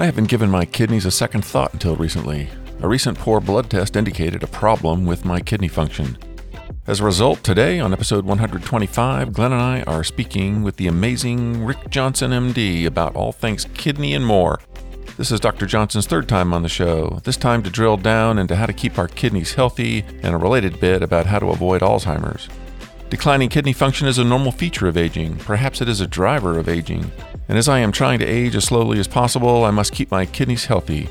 I haven't given my kidneys a second thought until recently. A recent poor blood test indicated a problem with my kidney function. As a result, today on episode 125, Glen and I are speaking with the amazing Rick Johnson, MD, about all things kidney and more. This is Dr. Johnson's third time on the show, this time to drill down into how to keep our kidneys healthy and a related bit about how to avoid Alzheimer's. Declining kidney function is a normal feature of aging. Perhaps it is a driver of aging. And as I am trying to age as slowly as possible, I must keep my kidneys healthy.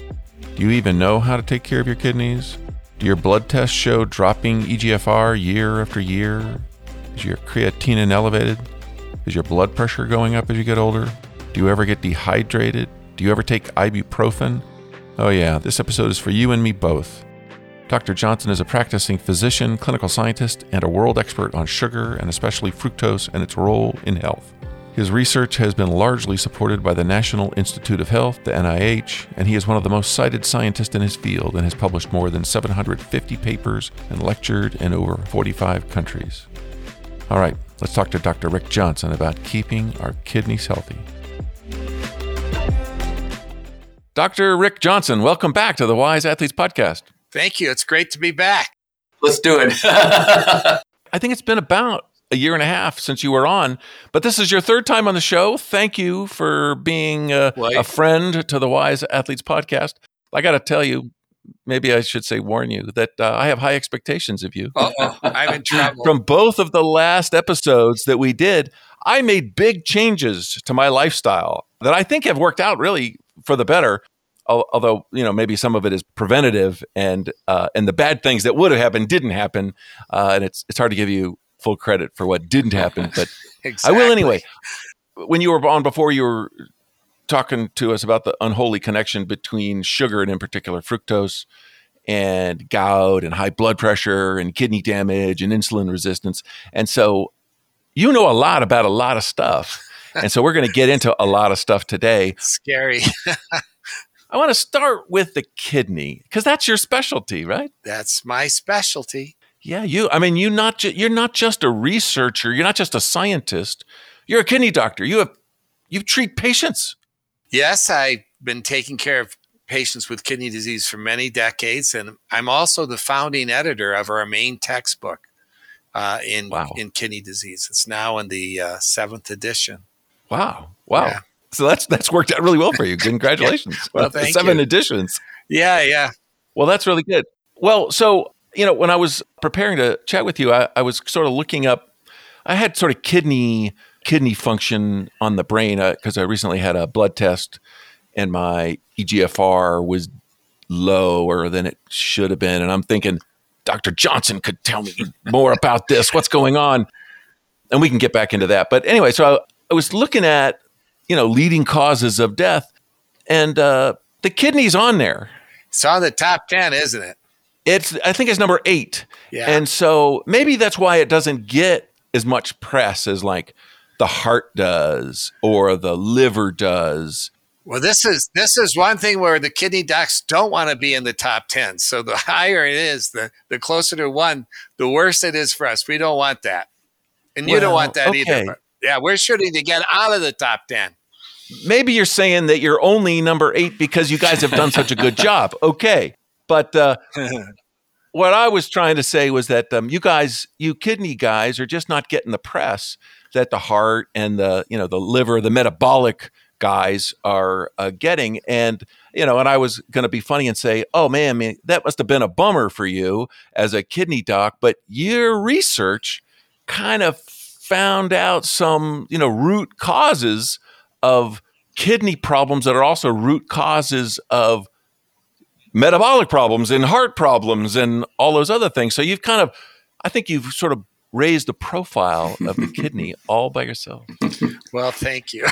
Do you even know how to take care of your kidneys? Do your blood tests show dropping EGFR year after year? Is your creatinine elevated? Is your blood pressure going up as you get older? Do you ever get dehydrated? Do you ever take ibuprofen? Oh, yeah, this episode is for you and me both. Dr. Johnson is a practicing physician, clinical scientist, and a world expert on sugar and especially fructose and its role in health. His research has been largely supported by the National Institute of Health, the NIH, and he is one of the most cited scientists in his field and has published more than 750 papers and lectured in over 45 countries. All right, let's talk to Dr. Rick Johnson about keeping our kidneys healthy. Dr. Rick Johnson, welcome back to the Wise Athletes Podcast. Thank you. It's great to be back. Let's do it. I think it's been about a year and a half since you were on, but this is your third time on the show. Thank you for being a, a friend to the Wise Athletes podcast. I got to tell you, maybe I should say warn you that uh, I have high expectations of you. I'm in trouble. From both of the last episodes that we did, I made big changes to my lifestyle that I think have worked out really for the better although you know maybe some of it is preventative and uh, and the bad things that would have happened didn't happen uh, and it's it's hard to give you full credit for what didn't happen but exactly. I will anyway. When you were on before you were talking to us about the unholy connection between sugar and in particular fructose and gout and high blood pressure and kidney damage and insulin resistance and so you know a lot about a lot of stuff and so we're going to get into a lot of stuff today. Scary I want to start with the kidney because that's your specialty, right? That's my specialty. Yeah, you. I mean, you not ju- you're not just a researcher. You're not just a scientist. You're a kidney doctor. You have you treat patients. Yes, I've been taking care of patients with kidney disease for many decades, and I'm also the founding editor of our main textbook uh, in wow. in kidney disease. It's now in the uh, seventh edition. Wow! Wow! Yeah. So that's that's worked out really well for you. Congratulations. well, thank seven you. editions. Yeah, yeah. Well, that's really good. Well, so you know, when I was preparing to chat with you, I, I was sort of looking up. I had sort of kidney kidney function on the brain because uh, I recently had a blood test, and my EGFR was lower than it should have been, and I'm thinking Dr. Johnson could tell me more about this. What's going on? And we can get back into that. But anyway, so I, I was looking at you know, leading causes of death. And uh, the kidney's on there. It's on the top 10, isn't it? It's, I think it's number eight. Yeah. And so maybe that's why it doesn't get as much press as like the heart does or the liver does. Well, this is this is one thing where the kidney docs don't want to be in the top ten. So the higher it is, the the closer to one, the worse it is for us. We don't want that, and you don't want that okay. either. Yeah, we're shooting to get out of the top ten maybe you're saying that you're only number eight because you guys have done such a good job. Okay. But uh, what I was trying to say was that um, you guys, you kidney guys, are just not getting the press that the heart and the, you know, the liver, the metabolic guys are uh, getting. And, you know, and I was going to be funny and say, oh man, man, that must have been a bummer for you as a kidney doc. But your research kind of found out some, you know, root causes of kidney problems that are also root causes of metabolic problems and heart problems and all those other things. So you've kind of, I think you've sort of raised the profile of the kidney all by yourself. Well, thank you.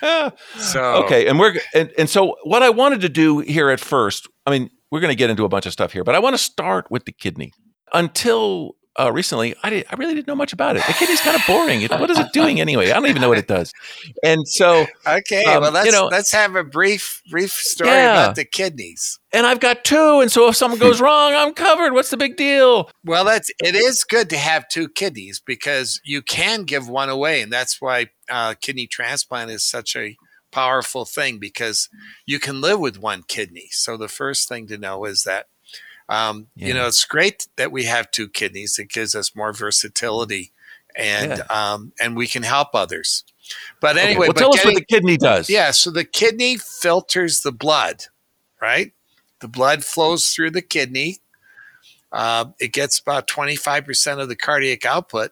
so okay, and we're and, and so what I wanted to do here at first, I mean, we're going to get into a bunch of stuff here, but I want to start with the kidney. Until uh, recently, I, did, I really didn't know much about it. The kidney's kind of boring. It, what is it doing anyway? I don't even know what it does. And so, okay, um, well, let's you know, let's have a brief brief story yeah. about the kidneys. And I've got two, and so if something goes wrong, I'm covered. What's the big deal? Well, that's it is good to have two kidneys because you can give one away, and that's why uh, kidney transplant is such a powerful thing because you can live with one kidney. So the first thing to know is that um, yeah. you know it's great that we have two kidneys. It gives us more versatility, and yeah. um, and we can help others. But anyway, okay. well, but tell getting, us what the kidney does. Yeah, so the kidney filters the blood, right? The blood flows through the kidney. Uh, it gets about 25% of the cardiac output.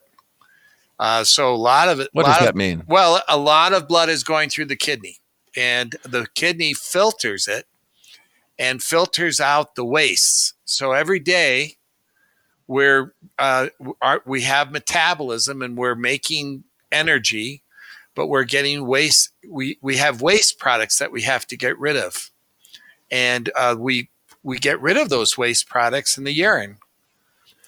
Uh, so a lot of it. What does that of, mean? Well, a lot of blood is going through the kidney, and the kidney filters it and filters out the wastes. So every day, we're uh, we have metabolism and we're making energy, but we're getting waste. We we have waste products that we have to get rid of and uh, we we get rid of those waste products in the urine.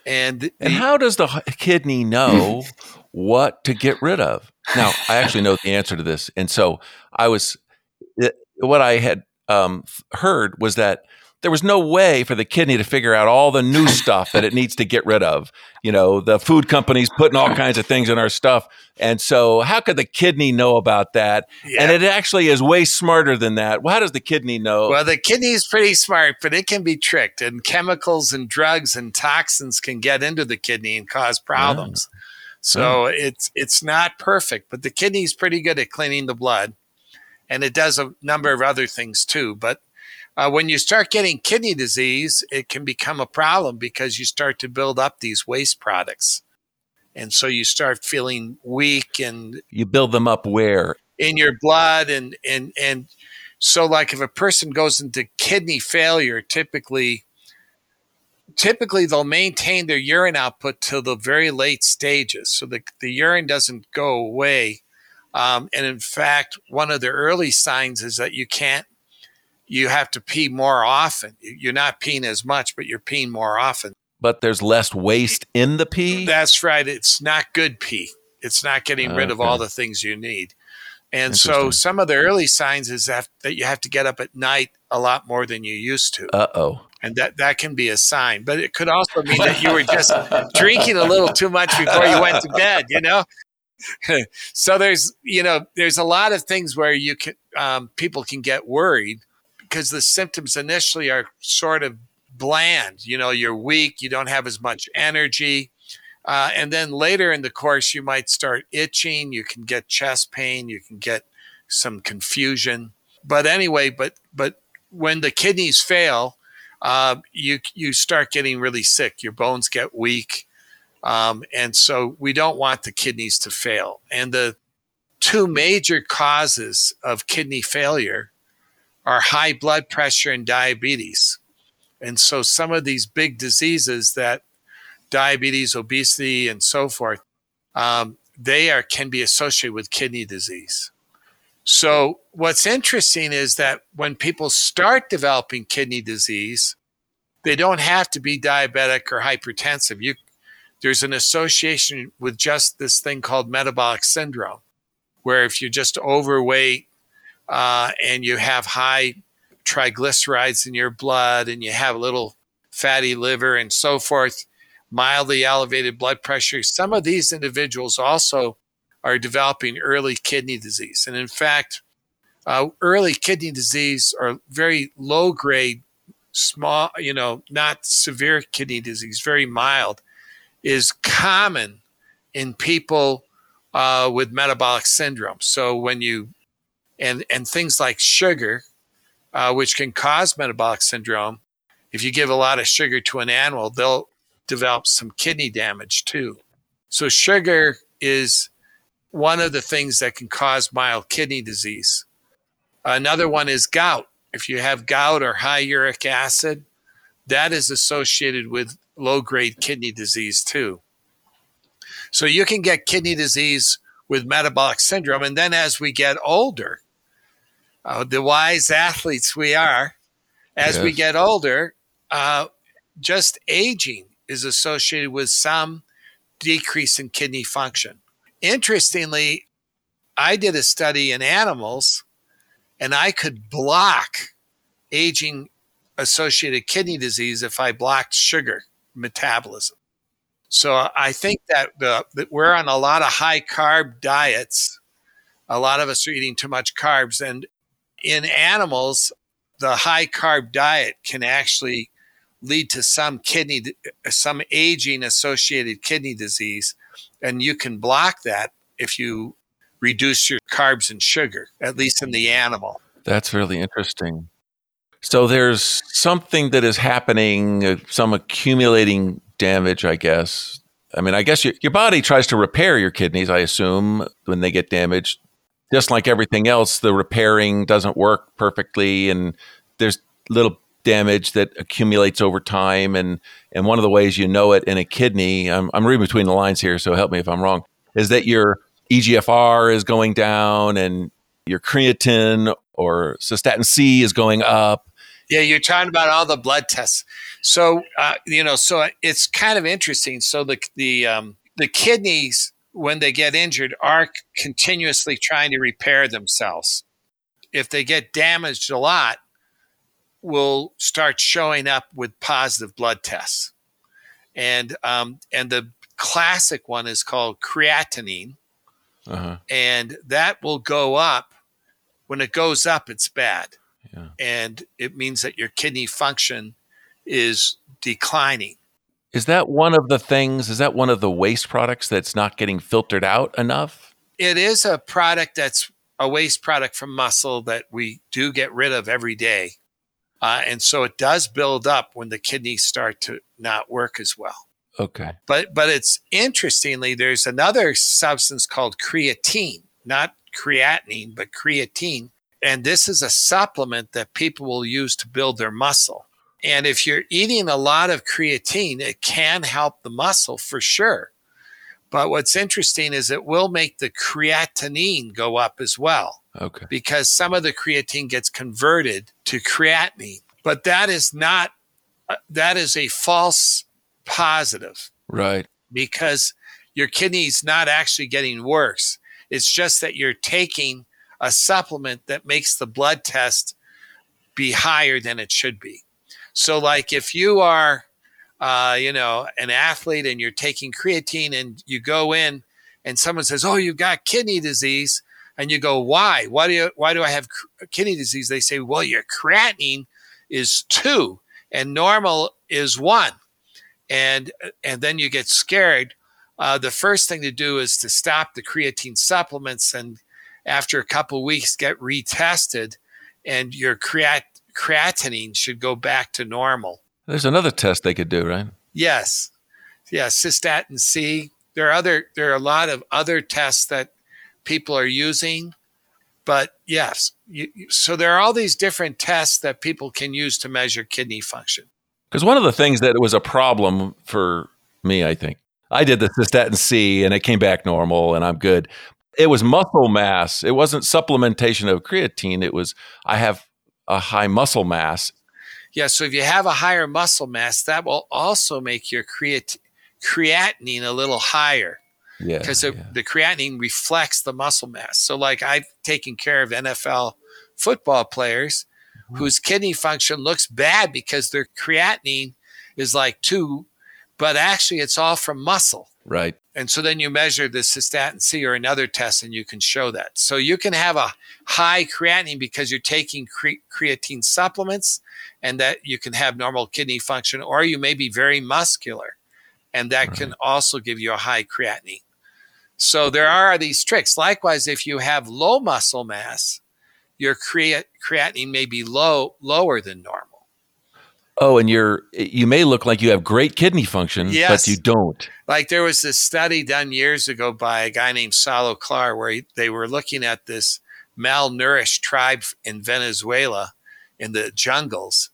And the, and how does the kidney know what to get rid of? Now, I actually know the answer to this, and so I was what I had um, heard was that there was no way for the kidney to figure out all the new stuff that it needs to get rid of. You know, the food companies putting all kinds of things in our stuff. And so, how could the kidney know about that? Yeah. And it actually is way smarter than that. Well, how does the kidney know? Well, the kidney is pretty smart, but it can be tricked, and chemicals and drugs and toxins can get into the kidney and cause problems. Yeah. So yeah. it's it's not perfect, but the kidney is pretty good at cleaning the blood, and it does a number of other things too. But uh, when you start getting kidney disease, it can become a problem because you start to build up these waste products. And so you start feeling weak and you build them up where? In your blood and and and so like if a person goes into kidney failure, typically typically they'll maintain their urine output till the very late stages. So the, the urine doesn't go away. Um, and in fact, one of the early signs is that you can't you have to pee more often. You're not peeing as much, but you're peeing more often. But there's less waste in the pee? That's right. It's not good pee. It's not getting rid of all the things you need. And so some of the early signs is that, that you have to get up at night a lot more than you used to. Uh oh. And that, that can be a sign. But it could also mean that you were just drinking a little too much before you went to bed, you know? so there's, you know, there's a lot of things where you can, um, people can get worried because the symptoms initially are sort of bland. You know, you're weak, you don't have as much energy. Uh, and then later in the course, you might start itching, you can get chest pain, you can get some confusion. But anyway, but but when the kidneys fail, uh, you you start getting really sick. Your bones get weak, um, and so we don't want the kidneys to fail. And the two major causes of kidney failure are high blood pressure and diabetes. And so some of these big diseases that diabetes, obesity, and so forth, um, they are can be associated with kidney disease. So what's interesting is that when people start developing kidney disease, they don't have to be diabetic or hypertensive. You, there's an association with just this thing called metabolic syndrome, where if you're just overweight uh, and you have high triglycerides in your blood and you have a little fatty liver and so forth, mildly elevated blood pressure, some of these individuals also are developing early kidney disease. And in fact, uh, early kidney disease or very low grade, small, you know, not severe kidney disease, very mild, is common in people uh, with metabolic syndrome. So when you and and things like sugar, uh, which can cause metabolic syndrome. If you give a lot of sugar to an animal, they'll develop some kidney damage too. So sugar is one of the things that can cause mild kidney disease. Another one is gout. If you have gout or high uric acid, that is associated with low grade kidney disease too. So you can get kidney disease with metabolic syndrome. And then as we get older, uh, the wise athletes we are, as yes. we get older, uh, just aging is associated with some decrease in kidney function. Interestingly, I did a study in animals and I could block aging associated kidney disease if I blocked sugar metabolism. So I think that, the, that we're on a lot of high carb diets a lot of us are eating too much carbs. And in animals, the high carb diet can actually lead to some kidney, some aging associated kidney disease. And you can block that if you reduce your carbs and sugar, at least in the animal. That's really interesting. So there's something that is happening, uh, some accumulating damage, I guess. I mean, I guess your, your body tries to repair your kidneys, I assume, when they get damaged. Just like everything else, the repairing doesn't work perfectly, and there's little damage that accumulates over time. And, and one of the ways you know it in a kidney, I'm, I'm reading between the lines here, so help me if I'm wrong, is that your EGFR is going down and your creatine or cystatin C is going up. Yeah, you're talking about all the blood tests. So uh, you know, so it's kind of interesting. So the the um, the kidneys when they get injured are continuously trying to repair themselves. If they get damaged a lot, will start showing up with positive blood tests, and um, and the classic one is called creatinine, uh-huh. and that will go up. When it goes up, it's bad, yeah. and it means that your kidney function is declining. Is that one of the things? Is that one of the waste products that's not getting filtered out enough? It is a product that's a waste product from muscle that we do get rid of every day. Uh, and so it does build up when the kidneys start to not work as well. Okay. But but it's interestingly, there's another substance called creatine, not creatinine, but creatine. And this is a supplement that people will use to build their muscle. And if you're eating a lot of creatine, it can help the muscle for sure. But what's interesting is it will make the creatinine go up as well. Okay. Because some of the creatine gets converted to creatinine. But that is not, uh, that is a false positive. Right. Because your kidney's not actually getting worse. It's just that you're taking a supplement that makes the blood test be higher than it should be. So, like if you are, uh, you know, an athlete and you're taking creatine and you go in and someone says, "Oh, you've got kidney disease," and you go, "Why? Why do you, why do I have kidney disease?" They say, "Well, your creatinine is two and normal is one," and and then you get scared. Uh, the first thing to do is to stop the creatine supplements and after a couple weeks get retested and your creat creatinine should go back to normal. There's another test they could do, right? Yes. Yeah, cystatin C. There are other there are a lot of other tests that people are using. But yes, you, so there are all these different tests that people can use to measure kidney function. Because one of the things that was a problem for me, I think, I did the cystatin C and it came back normal and I'm good. It was muscle mass. It wasn't supplementation of creatine. It was I have a high muscle mass. Yeah, so if you have a higher muscle mass, that will also make your creat- creatinine a little higher. Yeah. Because yeah. the creatinine reflects the muscle mass. So, like I've taken care of NFL football players mm-hmm. whose kidney function looks bad because their creatinine is like two, but actually it's all from muscle. Right. And so then you measure the cystatin C or another test and you can show that. So you can have a high creatinine because you're taking cre- creatine supplements and that you can have normal kidney function, or you may be very muscular and that right. can also give you a high creatinine. So there are these tricks. Likewise, if you have low muscle mass, your creatinine may be low, lower than normal. Oh, and you're you may look like you have great kidney function, yes. but you don't. Like there was this study done years ago by a guy named Saulo Klahr where he, they were looking at this malnourished tribe in Venezuela in the jungles.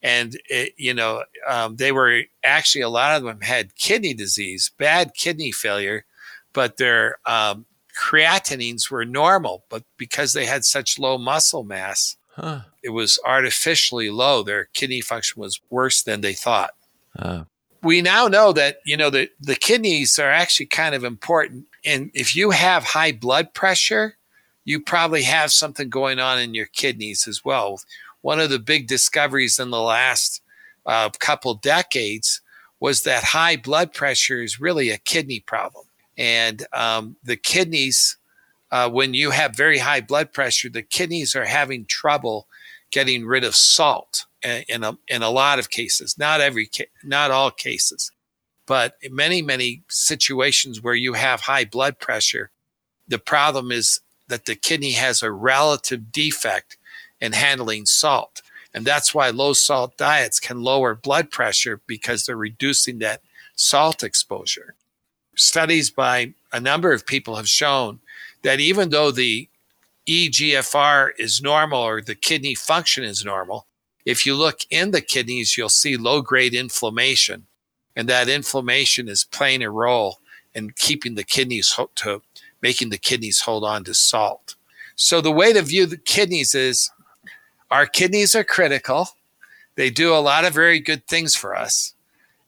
And, it, you know, um, they were actually, a lot of them had kidney disease, bad kidney failure, but their um, creatinines were normal. But because they had such low muscle mass, huh. it was artificially low. Their kidney function was worse than they thought. Uh. We now know that, you know, the, the kidneys are actually kind of important. And if you have high blood pressure, you probably have something going on in your kidneys as well. One of the big discoveries in the last uh, couple decades was that high blood pressure is really a kidney problem. And um, the kidneys uh, when you have very high blood pressure, the kidneys are having trouble getting rid of salt in a, in a lot of cases, not every, not all cases, but many, many situations where you have high blood pressure, the problem is that the kidney has a relative defect in handling salt. And that's why low salt diets can lower blood pressure because they're reducing that salt exposure. Studies by a number of people have shown that even though the EGFR is normal or the kidney function is normal, if you look in the kidneys, you'll see low grade inflammation. And that inflammation is playing a role in keeping the kidneys to making the kidneys hold on to salt. So the way to view the kidneys is our kidneys are critical. They do a lot of very good things for us.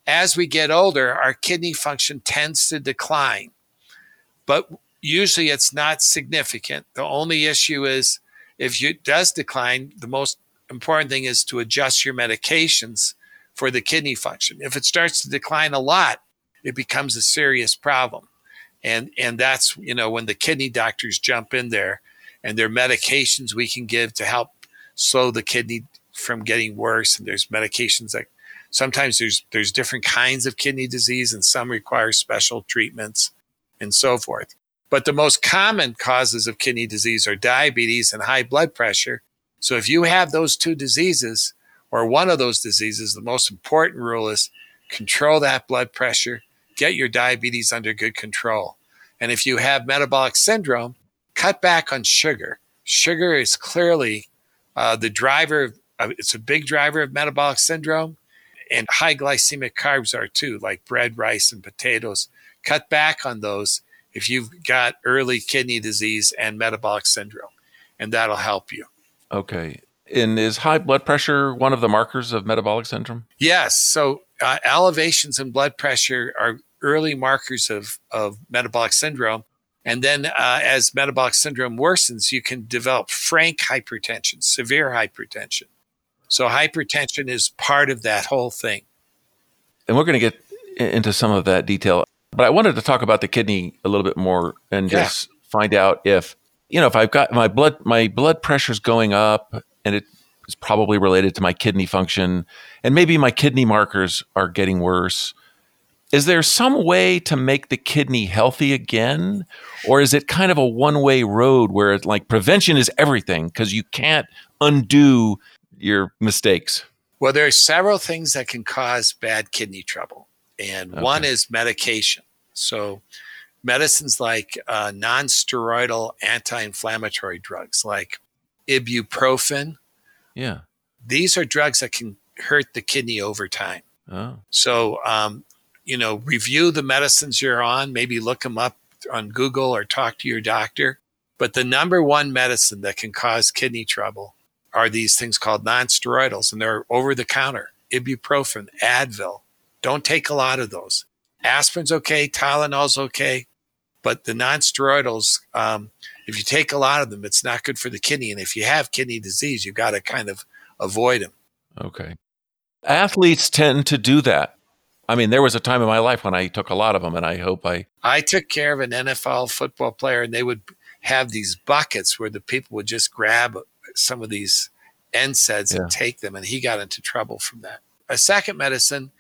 As we get older, our kidney function tends to decline. But usually it's not significant. The only issue is if it does decline, the most important thing is to adjust your medications for the kidney function. If it starts to decline a lot, it becomes a serious problem. And and that's, you know, when the kidney doctors jump in there and there are medications we can give to help slow the kidney from getting worse. And there's medications that sometimes there's there's different kinds of kidney disease and some require special treatments and so forth. But the most common causes of kidney disease are diabetes and high blood pressure. So if you have those two diseases or one of those diseases, the most important rule is control that blood pressure, get your diabetes under good control. And if you have metabolic syndrome, cut back on sugar. Sugar is clearly uh, the driver, of, it's a big driver of metabolic syndrome. And high glycemic carbs are too, like bread, rice, and potatoes. Cut back on those if you've got early kidney disease and metabolic syndrome, and that'll help you. Okay. And is high blood pressure one of the markers of metabolic syndrome? Yes. So uh, elevations in blood pressure are early markers of, of metabolic syndrome. And then uh, as metabolic syndrome worsens, you can develop frank hypertension, severe hypertension. So hypertension is part of that whole thing. And we're going to get into some of that detail. But I wanted to talk about the kidney a little bit more and yeah. just find out if you know if I've got my blood my blood pressure's going up and it is probably related to my kidney function and maybe my kidney markers are getting worse. Is there some way to make the kidney healthy again or is it kind of a one-way road where it's like prevention is everything because you can't undo your mistakes? Well, there are several things that can cause bad kidney trouble. And okay. one is medication. So, medicines like uh, non-steroidal anti-inflammatory drugs like ibuprofen. Yeah, these are drugs that can hurt the kidney over time. Oh. So, um, you know, review the medicines you're on. Maybe look them up on Google or talk to your doctor. But the number one medicine that can cause kidney trouble are these things called non-steroidals, and they're over the counter: ibuprofen, Advil, don't take a lot of those. Aspirin's okay, Tylenol's okay, but the nonsteroidals, um, if you take a lot of them, it's not good for the kidney. And if you have kidney disease, you've got to kind of avoid them. Okay. Athletes tend to do that. I mean, there was a time in my life when I took a lot of them, and I hope I. I took care of an NFL football player, and they would have these buckets where the people would just grab some of these NSAIDs yeah. and take them, and he got into trouble from that. A second medicine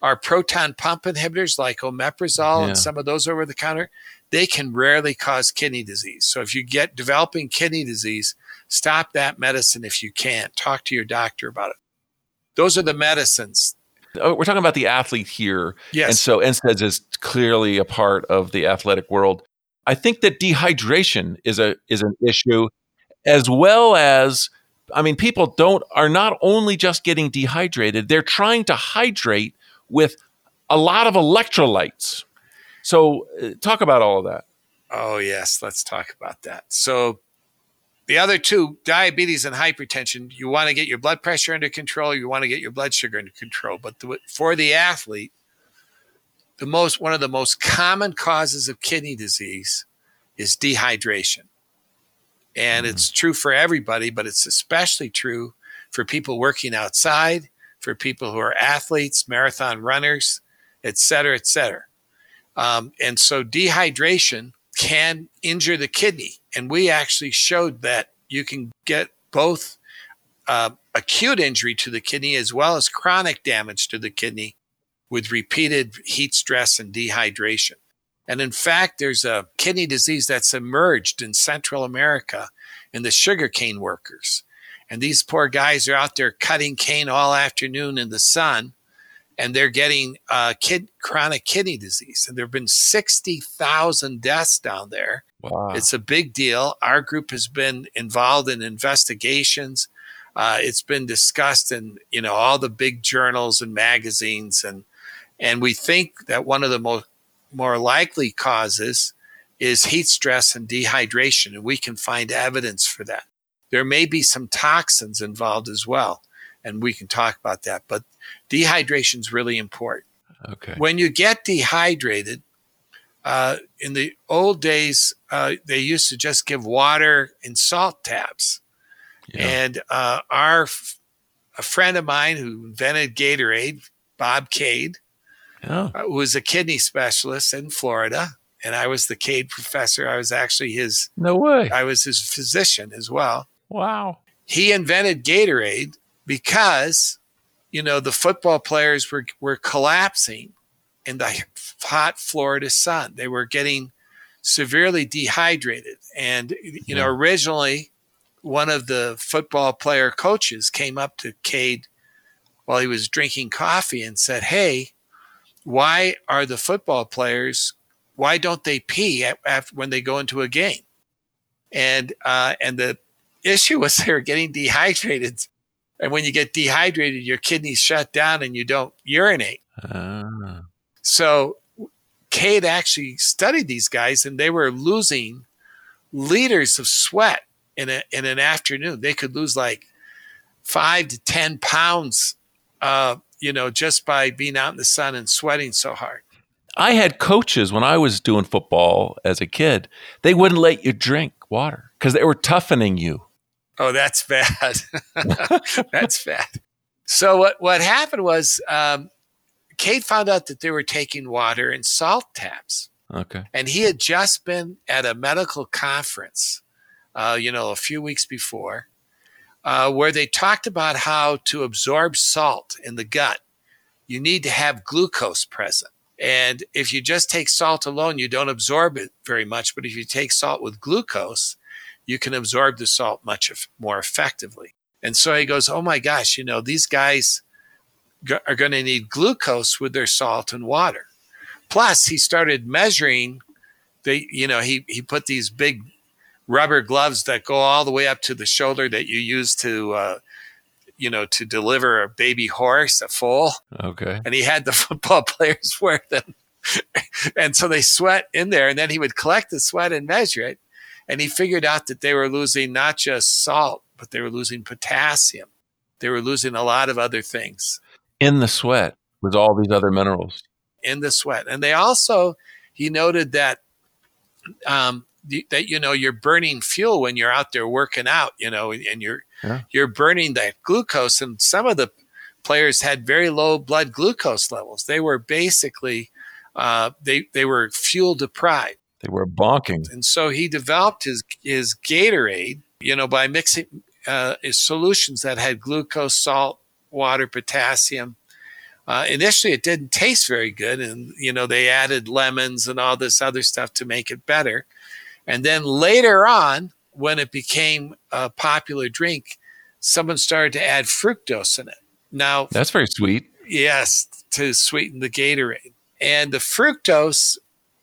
our proton pump inhibitors like omeprazole yeah. and some of those over the counter, they can rarely cause kidney disease. So if you get developing kidney disease, stop that medicine if you can't Talk to your doctor about it. Those are the medicines. Oh, we're talking about the athlete here. Yes. And so NSAIDs is clearly a part of the athletic world. I think that dehydration is a is an issue as well as I mean people don't are not only just getting dehydrated, they're trying to hydrate with a lot of electrolytes. So, uh, talk about all of that. Oh, yes. Let's talk about that. So, the other two, diabetes and hypertension, you want to get your blood pressure under control, you want to get your blood sugar under control. But the, for the athlete, the most one of the most common causes of kidney disease is dehydration. And mm-hmm. it's true for everybody, but it's especially true for people working outside for people who are athletes, marathon runners, et cetera, et cetera. Um, and so dehydration can injure the kidney. And we actually showed that you can get both uh, acute injury to the kidney as well as chronic damage to the kidney with repeated heat stress and dehydration. And in fact, there's a kidney disease that's emerged in Central America in the sugarcane workers. And these poor guys are out there cutting cane all afternoon in the sun and they're getting uh, kid, chronic kidney disease. And there have been 60,000 deaths down there. Wow. It's a big deal. Our group has been involved in investigations. Uh, it's been discussed in you know all the big journals and magazines, and and we think that one of the most more likely causes is heat stress and dehydration, and we can find evidence for that. There may be some toxins involved as well, and we can talk about that. But dehydration is really important. Okay. When you get dehydrated, uh, in the old days, uh, they used to just give water in salt tabs. Yeah. And uh, our a friend of mine who invented Gatorade, Bob Cade, yeah. uh, was a kidney specialist in Florida, and I was the Cade professor. I was actually his no way. I was his physician as well. Wow. He invented Gatorade because you know the football players were were collapsing in the hot Florida sun. They were getting severely dehydrated, and you know originally one of the football player coaches came up to Cade while he was drinking coffee and said, "Hey, why are the football players? Why don't they pee after when they go into a game?" And uh, and the issue was they were getting dehydrated, and when you get dehydrated, your kidneys shut down and you don't urinate. Uh. So Cade actually studied these guys, and they were losing liters of sweat in a in an afternoon. They could lose like five to ten pounds uh, you know, just by being out in the sun and sweating so hard. I had coaches when I was doing football as a kid. They wouldn't let you drink water because they were toughening you. Oh, that's bad. that's bad. So what what happened was um, Cade found out that they were taking water in salt tabs. Okay. And he had just been at a medical conference, uh, you know, a few weeks before, uh, where they talked about how to absorb salt in the gut, you need to have glucose present. And if you just take salt alone, you don't absorb it very much. But if you take salt with glucose, you can absorb the salt much more effectively. And so he goes, Oh my gosh, you know, these guys are going to need glucose with their salt and water. Plus, he started measuring the, you know, he, he put these big rubber gloves that go all the way up to the shoulder that you use to, uh, you know, to deliver a baby horse, a foal. Okay. And he had the football players wear them. and so they sweat in there, and then he would collect the sweat and measure it. And he figured out that they were losing not just salt, but they were losing potassium. They were losing a lot of other things. In the sweat with all these other minerals. In the sweat. And they also, he noted that um, that you know you're burning fuel when you're out there working out you know and you're yeah. you're burning that glucose and some of the players had very low blood glucose levels they were basically uh, they they were fuel deprived they were bonking and so he developed his his gatorade you know by mixing uh, solutions that had glucose salt water potassium uh, initially it didn't taste very good and you know they added lemons and all this other stuff to make it better and then later on, when it became a popular drink, someone started to add fructose in it. Now, that's very sweet. Yes, to sweeten the Gatorade. And the fructose,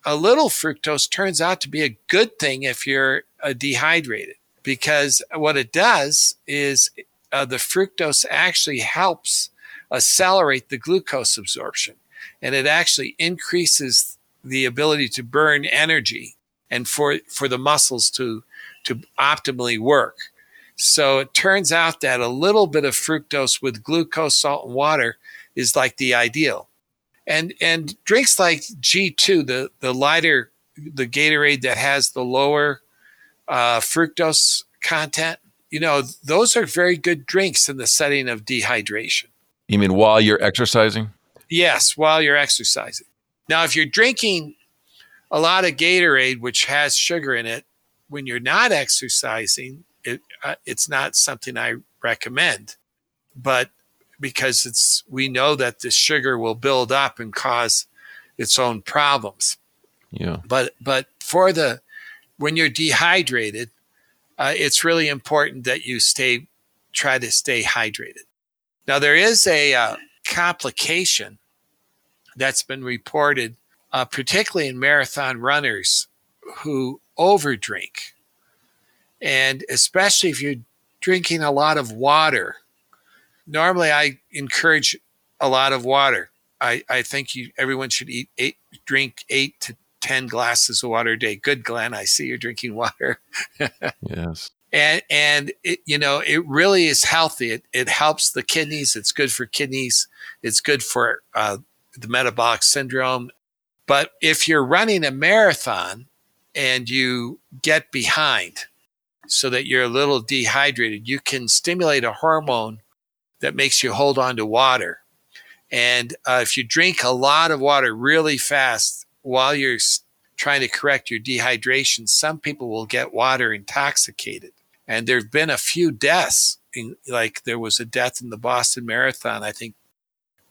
a little fructose turns out to be a good thing if you're uh, dehydrated because what it does is uh, the fructose actually helps accelerate the glucose absorption and it actually increases the ability to burn energy and for for the muscles to to optimally work. So it turns out that a little bit of fructose with glucose, salt, and water is like the ideal. And and drinks like G2, the the lighter the Gatorade that has the lower uh, fructose content, you know, those are very good drinks in the setting of dehydration. You mean while you're exercising? Yes, while you're exercising. Now, if you're drinking a lot of Gatorade, which has sugar in it, when you're not exercising, it, uh, it's not something I recommend. But because it's we know that the sugar will build up and cause its own problems. Yeah. But but for the when you're dehydrated, uh, it's really important that you stay try to stay hydrated. Now there is a uh, complication that's been reported, uh, particularly in marathon runners who overdrink, and especially if you're drinking a lot of water. Normally, I encourage a lot of water. I, I think you everyone should eat eight, drink eight to 10 glasses of water a day. Good, Glen. I see you're drinking water. yes. And, and it, you know, it really is healthy. It, it helps the kidneys. It's good for kidneys. It's good for uh, the metabolic syndrome. But if you're running a marathon and you get behind so that you're a little dehydrated, you can stimulate a hormone that makes you hold on to water. And uh, if you drink a lot of water really fast, while you're trying to correct your dehydration, some people will get water intoxicated. And there have been a few deaths. In, like there was a death in the Boston Marathon, I think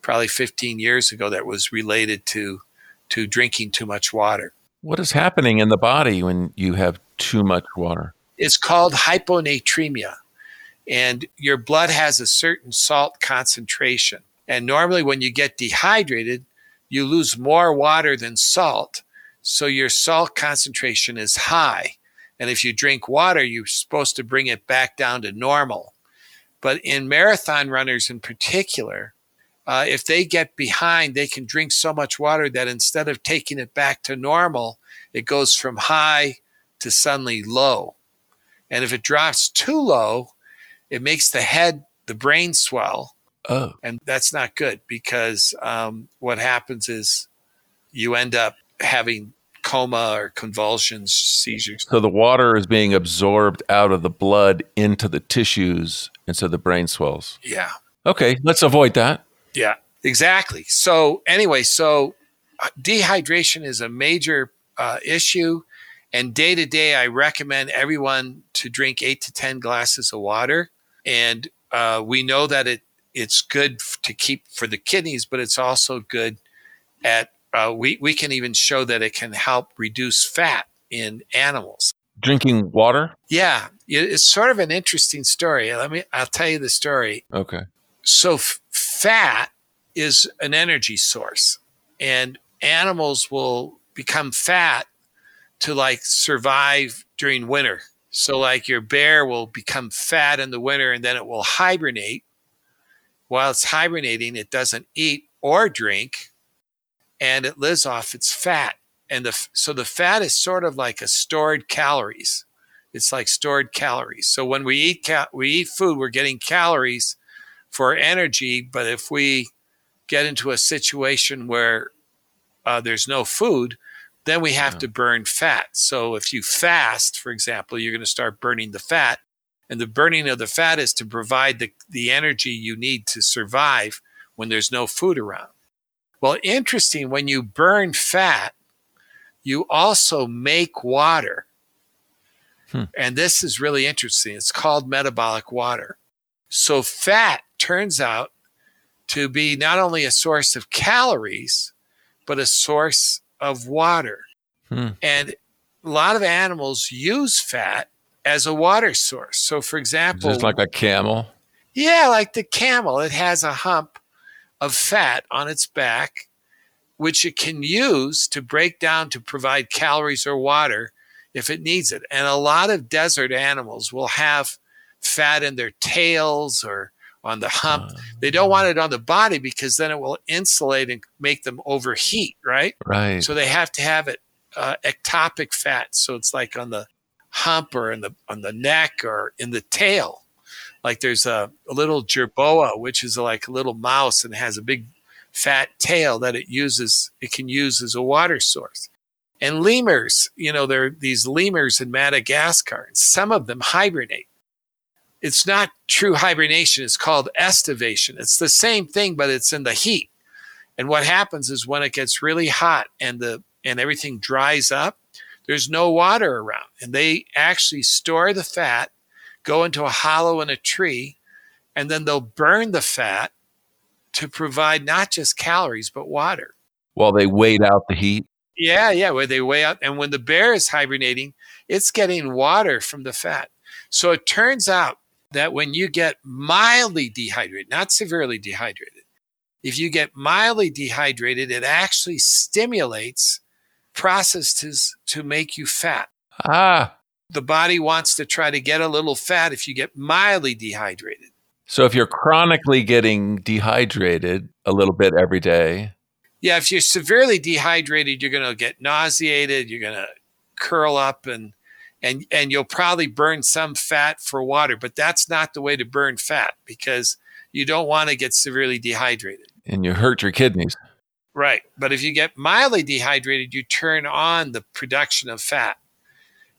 probably 15 years ago, that was related to to drinking too much water. What is happening in the body when you have too much water? It's called hyponatremia. And your blood has a certain salt concentration. And normally, when you get dehydrated, you lose more water than salt. So your salt concentration is high. And if you drink water, you're supposed to bring it back down to normal. But in marathon runners in particular, uh, if they get behind, they can drink so much water that instead of taking it back to normal, it goes from high to suddenly low. And if it drops too low, it makes the head, the brain swell, Oh. And that's not good because um, what happens is you end up having coma or convulsions, seizures. So the water is being absorbed out of the blood into the tissues, and so the brain swells. Yeah. Okay, let's avoid that. Yeah, exactly. So, anyway, so uh, dehydration is a major uh, issue. And day to day, I recommend everyone to drink eight to 10 glasses of water. And uh, we know that it it's good to keep for the kidneys, but it's also good at uh, we we can even show that it can help reduce fat in animals. Drinking water? Yeah, it's sort of an interesting story. Let me I'll tell you the story. Okay. So f- fat is an energy source, and animals will become fat to like survive during winter. So like your bear will become fat in the winter and then it will hibernate while it's hibernating, it doesn't eat or drink and it lives off its fat. And the, so the fat is sort of like a stored calories. It's like stored calories. So when we eat, ca- we eat food, we're getting calories for energy. But if we get into a situation where uh, there's no food, then we have yeah. to burn fat. So if you fast, for example, you're going to start burning the fat. And the burning of the fat is to provide the, the energy you need to survive when there's no food around. Well, interesting, when you burn fat, you also make water. Hmm. And this is really interesting. It's called metabolic water. So, fat turns out to be not only a source of calories, but a source of water. Hmm. And a lot of animals use fat as a water source. So, for example, just like a camel. Yeah, like the camel, it has a hump of fat on its back, which it can use to break down to provide calories or water if it needs it. And a lot of desert animals will have fat in their tails or on the hump. Uh, they don't want it on the body because then it will insulate and make them overheat, right? Right. So they have to have it uh, ectopic fat. So it's like on the hump or in the on the neck or in the tail. Like there's a, a little jerboa, which is like a little mouse and has a big fat tail that it uses it can use as a water source. And lemurs, you know, there are these lemurs in Madagascar, and some of them hibernate. It's not true hibernation, it's called estivation. It's the same thing, but it's in the heat. And what happens is when it gets really hot and the and everything dries up, there's no water around. And they actually store the fat, go into a hollow in a tree, and then they'll burn the fat to provide not just calories, but water. While they wait out the heat? Yeah, yeah, where they weigh out. And when the bear is hibernating, it's getting water from the fat. So it turns out that when you get mildly dehydrated, not severely dehydrated, if you get mildly dehydrated, it actually stimulates processes to make you fat. Ah. The body wants to try to get a little fat if you get mildly dehydrated. So if you're chronically getting dehydrated a little bit every day. Yeah, if you're severely dehydrated, you're going to get nauseated, you're going to curl up and and and you'll probably burn some fat for water, but that's not the way to burn fat because you don't want to get severely dehydrated. And you hurt your kidneys. Right. But if you get mildly dehydrated, you turn on the production of fat.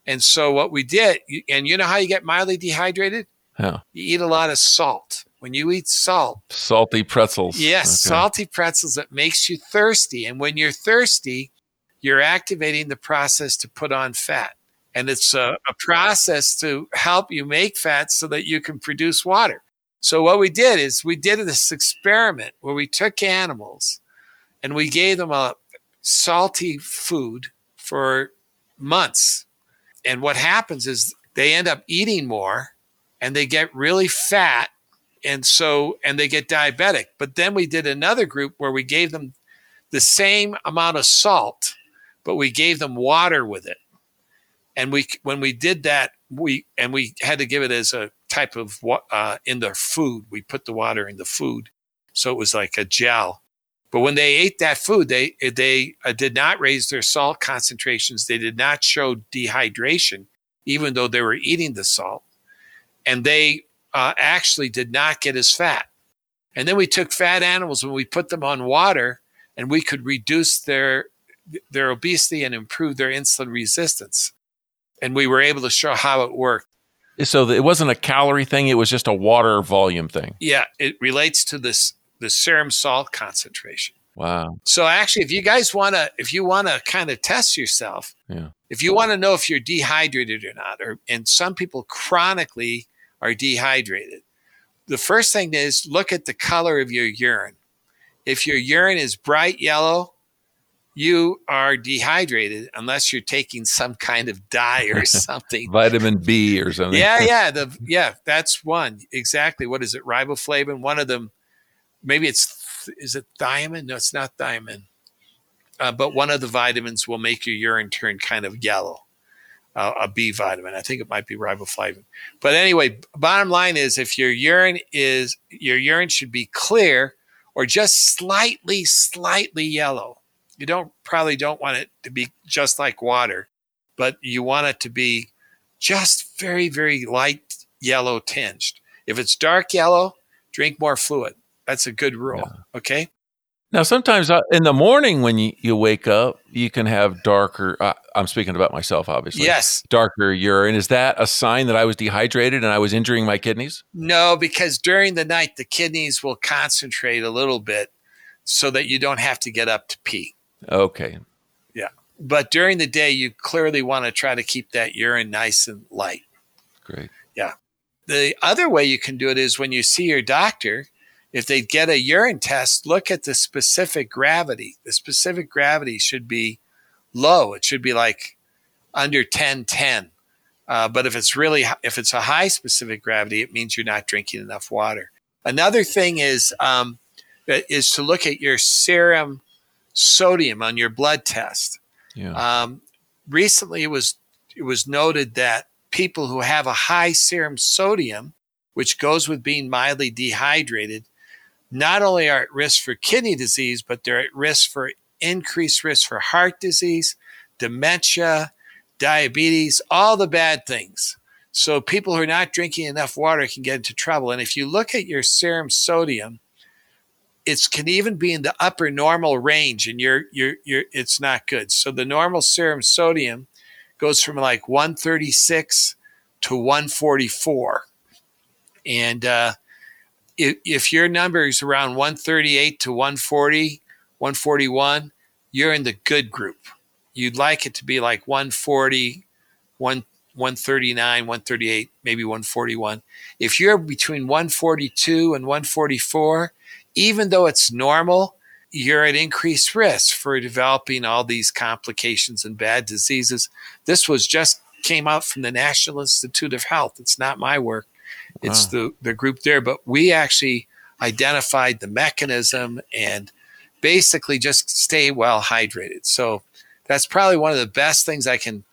And so what we did, and you know how you get mildly dehydrated? How? You eat a lot of salt. When you eat salt, salty pretzels. Yes, okay. salty pretzels that makes you thirsty. And when you're thirsty, you're activating the process to put on fat. And it's a, a process to help you make fat so that you can produce water. So what we did is we did this experiment where we took animals and we gave them a salty food for months. And what happens is they end up eating more and they get really fat and so and they get diabetic. But then we did another group where we gave them the same amount of salt, but we gave them water with it. And we when we did that, we and we had to give it as a type of uh, in their food. We put the water in the food, so it was like a gel. But when they ate that food, they they uh, did not raise their salt concentrations. They did not show dehydration, even though they were eating the salt, and they uh, actually did not get as fat. And then we took fat animals and we put them on water, and we could reduce their their obesity and improve their insulin resistance. And we were able to show how it worked. So it wasn't a calorie thing; it was just a water volume thing. Yeah, it relates to this the serum salt concentration. Wow. So actually, if you guys want to, if you want to kind of test yourself, yeah. If you want to know if you're dehydrated or not, or and some people chronically are dehydrated, the first thing is look at the color of your urine. If your urine is bright yellow, you are dehydrated unless you're taking some kind of dye or something. Vitamin B or something. Yeah, yeah, the yeah, that's one. Exactly. What is it? Riboflavin. One of them maybe it's is it thiamine? No, it's not thiamine. Uh, but one of the vitamins will make your urine turn kind of yellow. Uh, a B vitamin. I think it might be riboflavin. But anyway, bottom line is if your urine is your urine should be clear or just slightly, slightly yellow you don't probably don't want it to be just like water, but you want it to be just very, very light yellow tinged. If it's dark yellow, drink more fluid. That's a good rule. Yeah. Okay. Now, sometimes uh, in the morning when you, you wake up, you can have darker. Uh, I'm speaking about myself, obviously. Yes. Darker urine. Is that a sign that I was dehydrated and I was injuring my kidneys? No, because during the night, the kidneys will concentrate a little bit so that you don't have to get up to pee. Okay. Yeah. But during the day, you clearly want to try to keep that urine nice and light. Great. Yeah. The other way you can do it is when you see your doctor, if they get a urine test, look at the specific gravity. The specific gravity should be low. It should be like under 10, 10. Uh, but if it's really, if it's a high specific gravity, it means you're not drinking enough water. Another thing is, um, is to look at your serum sodium on your blood test. Yeah. Um, recently, it was it was noted that people who have a high serum sodium, which goes with being mildly dehydrated, not only are at risk for kidney disease, but they're at risk for increased risk for heart disease, dementia, diabetes, all the bad things. So people who are not drinking enough water can get into trouble. And if you look at your serum sodium, it can even be in the upper normal range and you're you're you're it's not good. So the normal serum sodium goes from like 136 to 144 and uh, if, if your number is around 138 to 140 141 you're in the good group. You'd like it to be like 140, 1, 139, 138, maybe 141. If you're between 142 and 144, even though it's normal, you're at increased risk for developing all these complications and bad diseases. This was just came out from the National Institute of Health. It's not my work. It's wow. the, the group there, but we actually identified the mechanism and basically just stay well hydrated. So that's probably one of the best things I can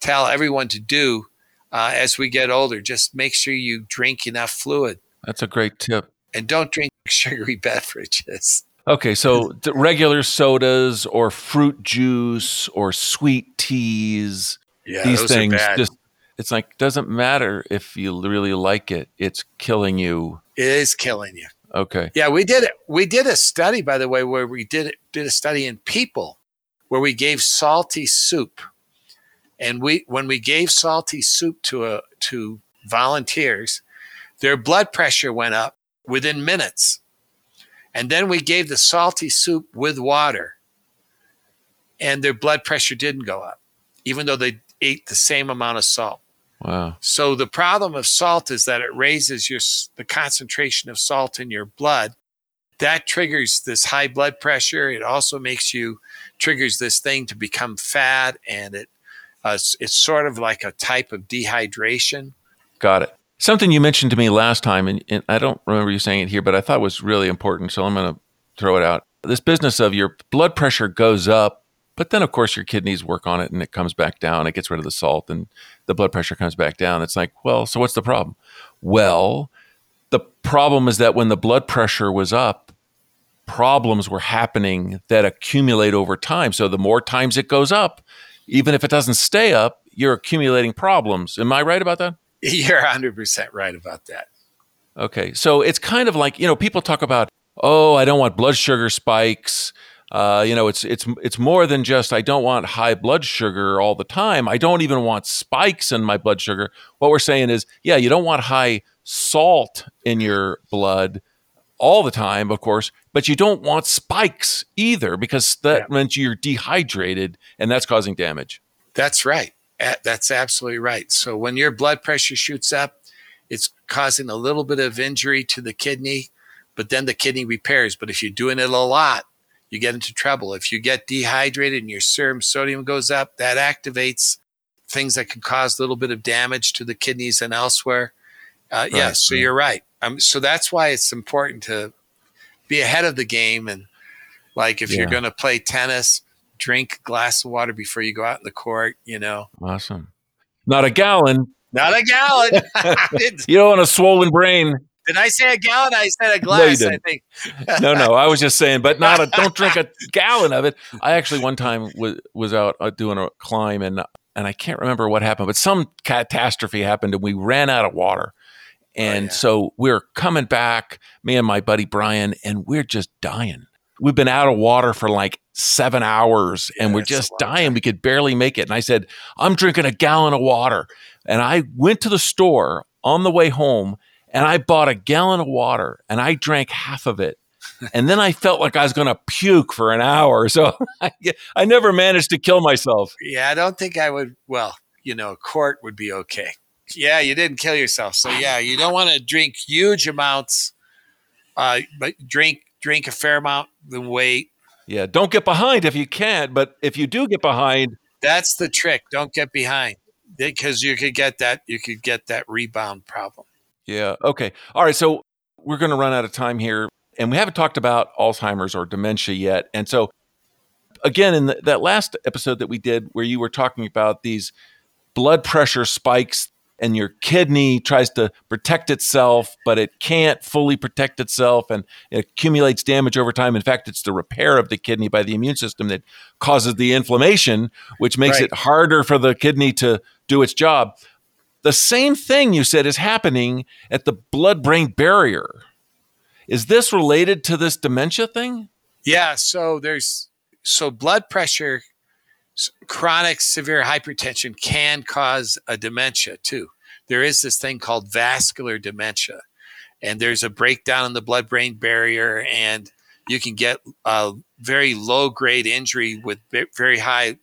tell everyone to do uh, as we get older. Just make sure you drink enough fluid. That's a great tip. And don't drink sugary beverages. Okay, so regular sodas or fruit juice or sweet teas. Yeah, these things just it's like doesn't matter if you really like it. It's killing you. It is killing you. Okay. Yeah, we did it. We did a study, by the way, where we did did a study in people where we gave salty soup, and we when we gave salty soup to a to volunteers, their blood pressure went up within minutes, and then we gave the salty soup with water, and their blood pressure didn't go up, even though they ate the same amount of salt. Wow. So the problem of salt is that it raises your the concentration of salt in your blood. That triggers this high blood pressure. It also makes you triggers this thing to become fat, and it uh, it's sort of like a type of dehydration. Got it. Something you mentioned to me last time, and, and I don't remember you saying it here, but I thought was really important. So I'm going to throw it out. This business of your blood pressure goes up, but then of course your kidneys work on it and it comes back down. It gets rid of the salt and the blood pressure comes back down. It's like, well, so what's the problem? Well, the problem is that when the blood pressure was up, problems were happening that accumulate over time. So the more times it goes up, even if it doesn't stay up, you're accumulating problems. Am I right about that? You're 100% right about that. Okay. So it's kind of like, you know, people talk about, oh, I don't want blood sugar spikes. Uh, you know, it's it's it's more than just I don't want high blood sugar all the time. I don't even want spikes in my blood sugar. What we're saying is, yeah, you don't want high salt in your blood all the time, of course, but you don't want spikes either because that yeah. means you're dehydrated and that's causing damage. That's right. That's absolutely right. So when your blood pressure shoots up, it's causing a little bit of injury to the kidney, but then the kidney repairs. But if you're doing it a lot, you get into trouble. If you get dehydrated and your serum sodium goes up, that activates things that can cause a little bit of damage to the kidneys and elsewhere. Uh, right. Yes, so you're right. Um, so that's why it's important to be ahead of the game. And like if yeah. you're going to play tennis, drink a glass of water before you go out in the court, you know. Awesome. Not a gallon. Not a gallon. you don't want a swollen brain. Did I say a gallon? I said a glass. No, I think. no, no. I was just saying, but not a. Don't drink a gallon of it. I actually one time was was out uh, doing a climb and and I can't remember what happened, but some catastrophe happened and we ran out of water. And oh, yeah. so we're coming back, me and my buddy Brian, and we're just dying. We've been out of water for like seven hours and yeah, we're just dying. We could barely make it. And I said, I'm drinking a gallon of water. And I went to the store on the way home and I bought a gallon of water and I drank half of it. and then I felt like I was going to puke for an hour. So I, I never managed to kill myself. Yeah, I don't think I would. Well, you know, court would be okay. Yeah, you didn't kill yourself. So yeah, you don't want to drink huge amounts, uh, but drink drink a fair amount, then wait. Yeah, don't get behind if you can't. But if you do get behind, that's the trick. Don't get behind because you could get that you could get that rebound problem. Yeah. Okay. All right. So we're going to run out of time here, and we haven't talked about Alzheimer's or dementia yet. And so, again, in the, that last episode that we did, where you were talking about these blood pressure spikes and your kidney tries to protect itself, but it can't fully protect itself and it accumulates damage over time. In fact, it's the repair of the kidney by the immune system that causes the inflammation, which makes right. it harder for the kidney to do its job. The same thing you said is happening at the blood brain barrier. Is this related to this dementia thing? Yeah. So there's, so blood pressure, chronic severe hypertension can cause a dementia too. There is this thing called vascular dementia, and there's a breakdown in the blood brain barrier, and you can get a very low grade injury with very high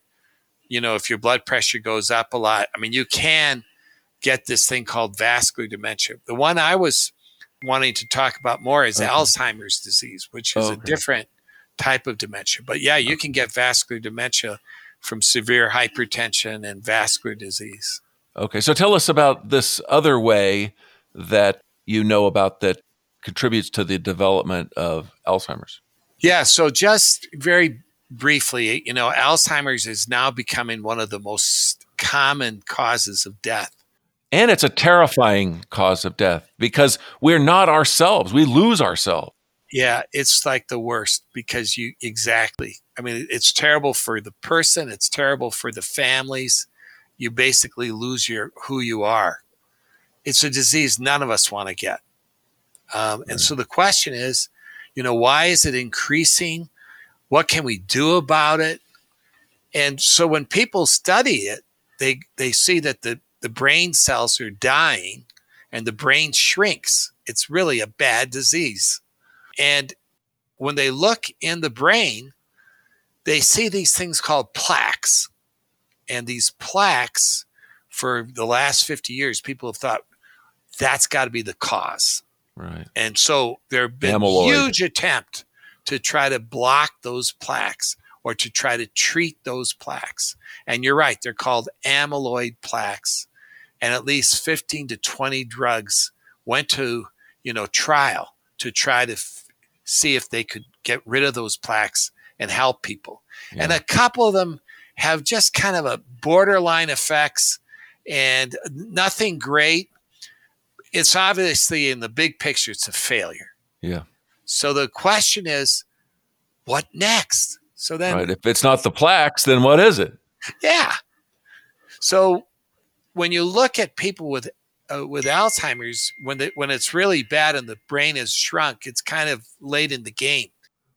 you know, if your blood pressure goes up a lot, I mean, you can get this thing called vascular dementia. The one I was wanting to talk about more is okay. Alzheimer's disease, which is okay. a different type of dementia. But yeah, you can get vascular dementia from severe hypertension and vascular disease. Okay, so tell us about this other way that you know about that contributes to the development of Alzheimer's. Yeah, so just very briefly, you know, Alzheimer's is now becoming one of the most common causes of death. And it's a terrifying cause of death because we're not ourselves. We lose ourselves. Yeah, it's like the worst because you exactly. I mean, it's terrible for the person, it's terrible for the families. You basically lose your who you are. It's a disease none of us want to get. Um, and so the question is, you know, why is it increasing? What can we do about it? And so when people study it, they they see that the the brain cells are dying and the brain shrinks. It's really a bad disease. And when they look in the brain, they see these things called plaques. And these plaques, for the last 50 years, people have thought that's got to be the cause. Right. And so there have been Amyloid. huge attempt to try to block those plaques or to try to treat those plaques. And you're right, they're called amyloid plaques. And at least 15 to 20 drugs went to, you know, trial to try to f- see if they could get rid of those plaques and help people. Yeah. And a couple of them have just kind of a borderline effects and nothing great. It's obviously in the big picture, it's a failure. Yeah. So the question is, what next? So then, right. if it's not the plaques, then what is it? Yeah. So when you look at people with uh, with Alzheimer's, when the, when it's really bad and the brain is shrunk, it's kind of late in the game.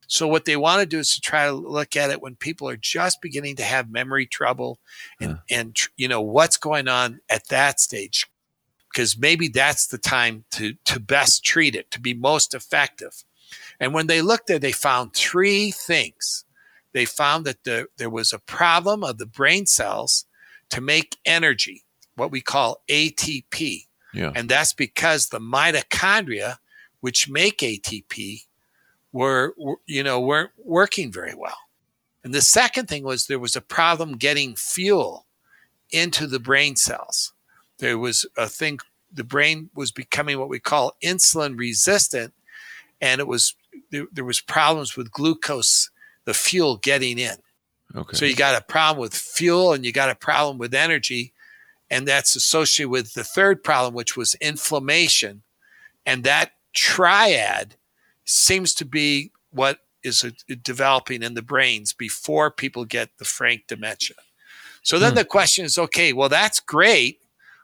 So what they want to do is to try to look at it when people are just beginning to have memory trouble, and yeah. and you know what's going on at that stage, because maybe that's the time to to best treat it to be most effective. And when they looked there, they found three things. They found that the, there was a problem of the brain cells to make energy what we call ATP. Yeah. And that's because the mitochondria, which make ATP, were, you know, weren't working very well. And the second thing was there was a problem getting fuel into the brain cells. There was a thing, the brain was becoming what we call insulin resistant, and it was there, there was problems with glucose, the fuel getting in. Okay. So you got a problem with fuel and you got a problem with energy. And that's associated with the third problem, which was inflammation. And that triad seems to be what is a, developing in the brains before people get the frank dementia. So then hmm. the question is okay, well, that's great.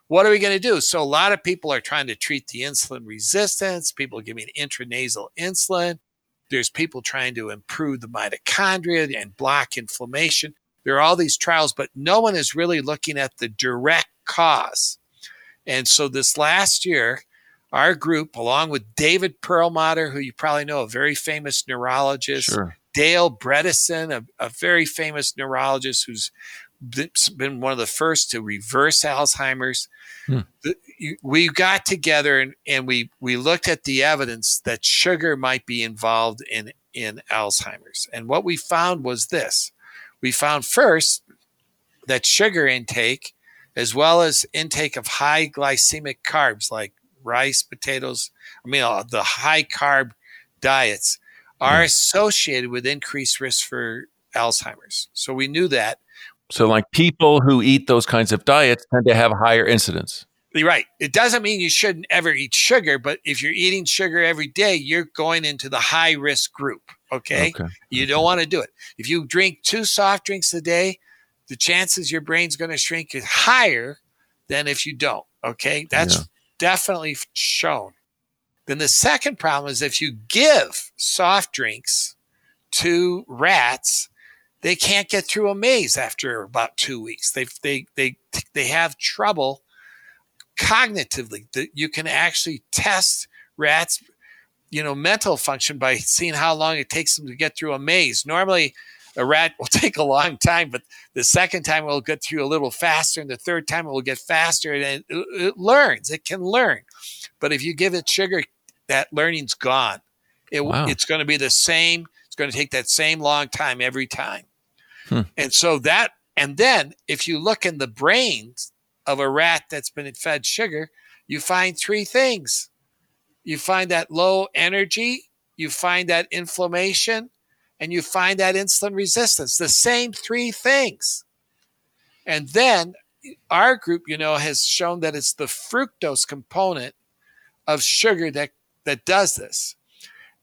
What are we going to do? So a lot of people are trying to treat the insulin resistance, people giving intranasal insulin. There's people trying to improve the mitochondria and block inflammation. There are all these trials, but no one is really looking at the direct cause. And so this last year, our group, along with David Perlmutter, who you probably know, a very famous neurologist, sure. Dale Bredesen, a, a, very famous neurologist who's been one of the first to reverse Alzheimer's. Hmm. We got together and, and we, we looked at the evidence that sugar might be involved in, in Alzheimer's. And what we found was this we found first that sugar intake as well as intake of high glycemic carbs like rice, potatoes, I mean, uh, the high carb diets are mm. associated with increased risk for Alzheimer's. So we knew that. So, like people who eat those kinds of diets tend to have higher incidence. You're right. It doesn't mean you shouldn't ever eat sugar, but if you're eating sugar every day, you're going into the high risk group. Okay. okay. You okay. don't want to do it. If you drink two soft drinks a day, the chances your brain's going to shrink is higher than if you don't. Okay. That's yeah. definitely shown. Then the second problem is if you give soft drinks to rats, they can't get through a maze after about two weeks. They, they, they, they have trouble cognitively that you can actually test rats, you know, mental function by seeing how long it takes them to get through a maze. Normally a rat will take a long time, but the second time it will get through a little faster, and the third time it will get faster, and it, it learns. It can learn. But if you give it sugar, that learning's gone. It, wow. It's going to be the same. It's going to take that same long time every time. Hmm. And so that, and then if you look in the brains of a rat that's been fed sugar, you find three things. You find that low energy, you find that inflammation, and you find that insulin resistance. The same three things. And then our group, you know, has shown that it's the fructose component of sugar that, that does this.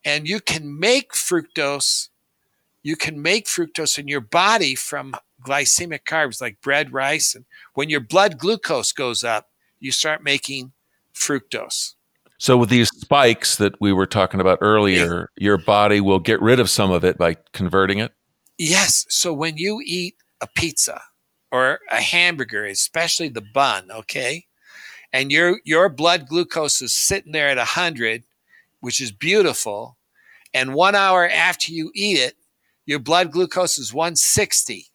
And you can make fructose, you can make fructose in your body from glycemic carbs like bread, rice. And when your blood glucose goes up, you start making fructose. So with these spikes that we were talking about earlier, your body will get rid of some of it by converting it? Yes. So when you eat a pizza or a hamburger, especially the bun, okay? And your your blood glucose is sitting there at 100, which is beautiful, and 1 hour after you eat it, your blood glucose is 160.